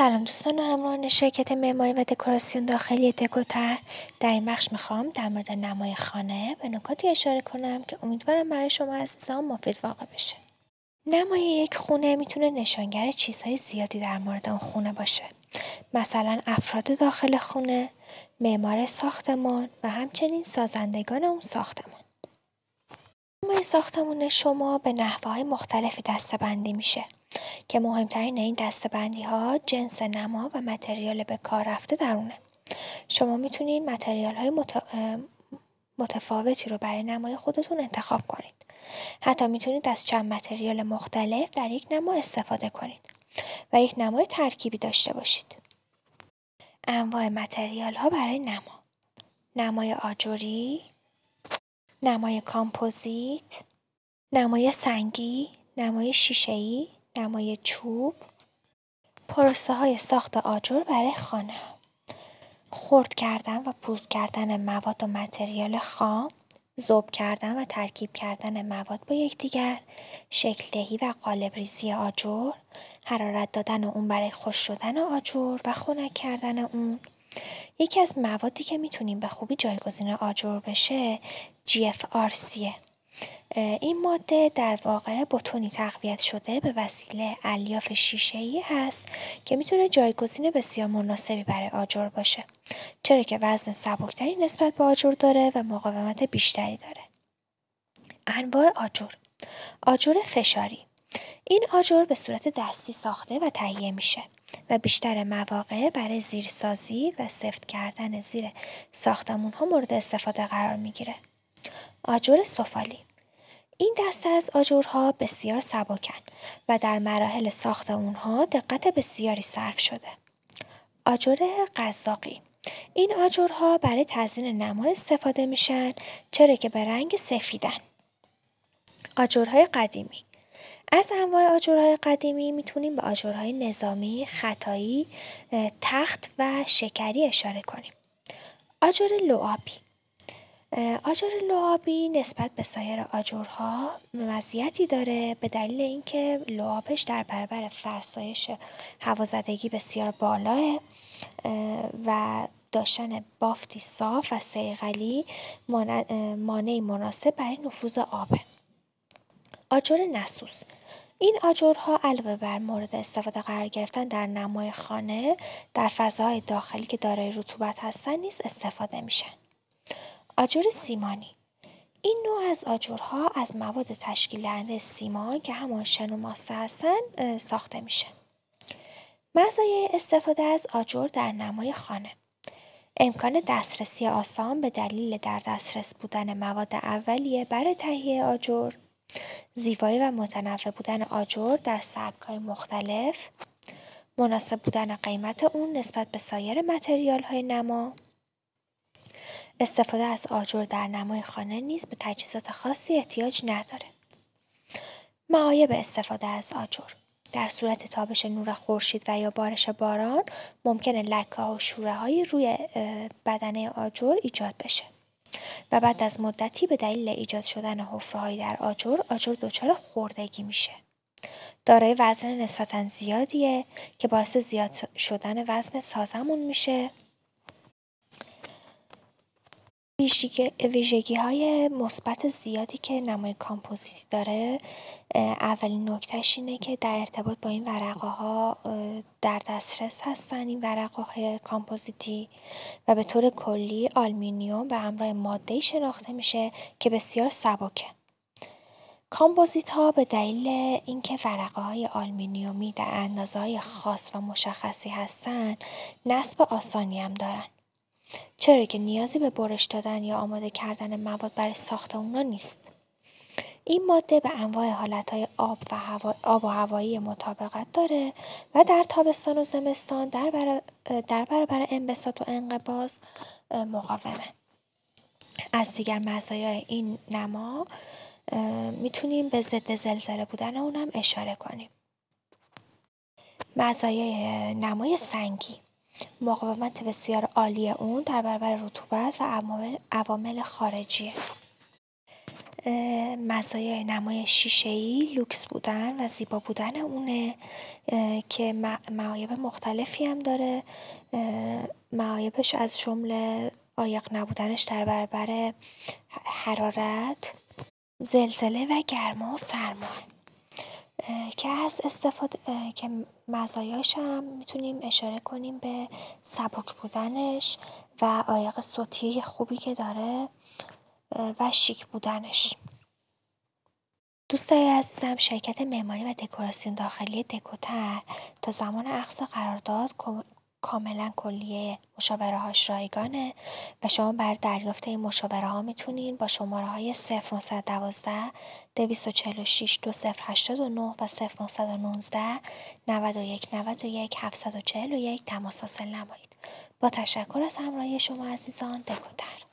سلام دوستان و همراهان شرکت معماری و دکوراسیون داخلی دکوتر. در این بخش می‌خوام در مورد نمای خانه به نکاتی اشاره کنم که امیدوارم برای شما عزیزان مفید واقع بشه. نمای یک خونه می‌تونه نشانگر چیزهای زیادی در مورد اون خونه باشه. مثلا افراد داخل خونه معمار ساختمان و همچنین سازندگان اون ساختمان. نمای ساختمون شما به نحوه های مختلفی دستبندی میشه که مهمترین این ها جنس نما و متریال به کار رفته در اونه. شما می‌تونید متریال های متفاوتی رو برای نمای خودتون انتخاب کنید. حتی می‌تونید از چند متریال مختلف در یک نما استفاده کنید و یک نمای ترکیبی داشته باشید. انواع متریال ها برای نما نمای آجوری نمای کامپوزیت نمای سنگی نمای شیشه‌ای نمای چوب پروسه های ساخت آجر برای خانه. خرد کردن و پود کردن مواد و متریال خام ذوب کردن و ترکیب کردن مواد با یکدیگر شکل دهی و قالب ریزی آجر حرارت دادن اون برای خوش شدن آجر و خنک کردن اون. یکی از موادی که می‌تونیم به خوبی جایگزین آجر بشه GFRCه این ماده در واقع بتونی تقویت شده به وسیله الیاف شیشه‌ای هست که می‌تونه جایگزین بسیار مناسبی برای آجر باشه. چرا که وزن سبکتری نسبت به آجر داره و مقاومت بیشتری داره. انواع آجر. آجر فشاری. این آجر به صورت دستی ساخته و تهیه میشه. و بیشتر مواقع برای زیرسازی و سفت کردن زیر ساختمون ها مورد استفاده قرار می‌گیره. آجر سفالی این دسته از آجرها بسیار سبکن و در مراحل ساخت اونها دقت بسیاری صرف شده. آجر قزاقی این آجرها برای تزیین نما استفاده میشن چرا که به رنگ سفیدن. آجرهای قدیمی از انواع آجرهای قدیمی می‌تونیم به آجرهای نظامی، خطایی، تخت و شکری اشاره کنیم. آجر لعابی آجر لعابی نسبت به سایر آجرها مزیتی داره به دلیل اینکه لعابش در برابر فرسایش هوازدگی بسیار بالاه و داشتن بافتی صاف و سیغلی مانعی مناسب برای نفوذ آبه. آجر نسوس این آجرها علاوه بر مورد استفاده قرار گرفتن در نمای خانه در فضاهای داخلی که دارای رطوبت هستن نیز استفاده میشن. آجر سیمانی این نوع از آجرها از مواد تشکیل دهنده سیمان که همان شن و ماسه هستن ساخته میشه. مزایای استفاده از آجر در نمای خانه امکان دسترسی آسان به دلیل در دسترس بودن مواد اولیه برای تهیه آجر زیبایی و متنوع بودن آجر در های مختلف مناسب بودن قیمت اون نسبت به سایر های نما استفاده از آجر در نمای خانه نیز به تجهیزات خاصی احتیاج نداره. معایب استفاده از آجر در صورت تابش نور خورشید و یا بارش باران ممکنه لکه و شوره های روی بدنه آجر ایجاد بشه و بعد از مدتی به دلیل ایجاد شدن حفره در آجر آجر دچار خوردگی میشه. دارای وزن نسبتا زیادیه که باعث زیاد شدن وزن ساختمون میشه. ویژگی های مثبت زیادی که نمای کامپوزیتی داره اولین نکتهش اینه که در ارتباط با این ورقه ها در دسترس هستن این ورقه های کامپوزیتی و به طور کلی آلمینیوم به همراه ماده شناخته میشه که بسیار سبکه. کامپوزیت ها به دلیل اینکه ورقه های آلمینیومی در اندازه های خاص و مشخصی هستن نصب آسانی هم دارن. چرا که نیازی به برش دادن یا آماده کردن مواد برای ساخت اونا نیست. این ماده به انواع حالتهای آب و, هوا، آب و هوایی مطابقت داره و در تابستان و زمستان در, بر... در برابر انبساط و انقباض مقاومه. از دیگر مزایای این نما می‌تونیم به ضد زلزله بودن اونم اشاره کنیم. مزایای نمای سنگی مقاومت بسیار عالی اون در برابر رطوبت و عوامل خارجیه مزایای نمای ای لوکس بودن و زیبا بودن اونه که معایب مختلفی هم داره. معایبش از جمله عایق نبودنش در برابر حرارت زلزله و گرما و سرما. که از استفاده که مزایاش هم می‌تونیم اشاره کنیم به سبک بودنش و عایق صوتی خوبی که داره و شیک بودنش. دوستای عزیزم شرکت معماری و دکوراسیون داخلی دکوتر تا زمان اقصا قرارداد کاملا کلیه هاش رایگانه و شما بر دریافت این ها می‌تونین با شماره های 0912 246 2089 و 0919 91 91 741 تماس حاصل نمایید. با تشکر از همراهی شما عزیزان دکوتر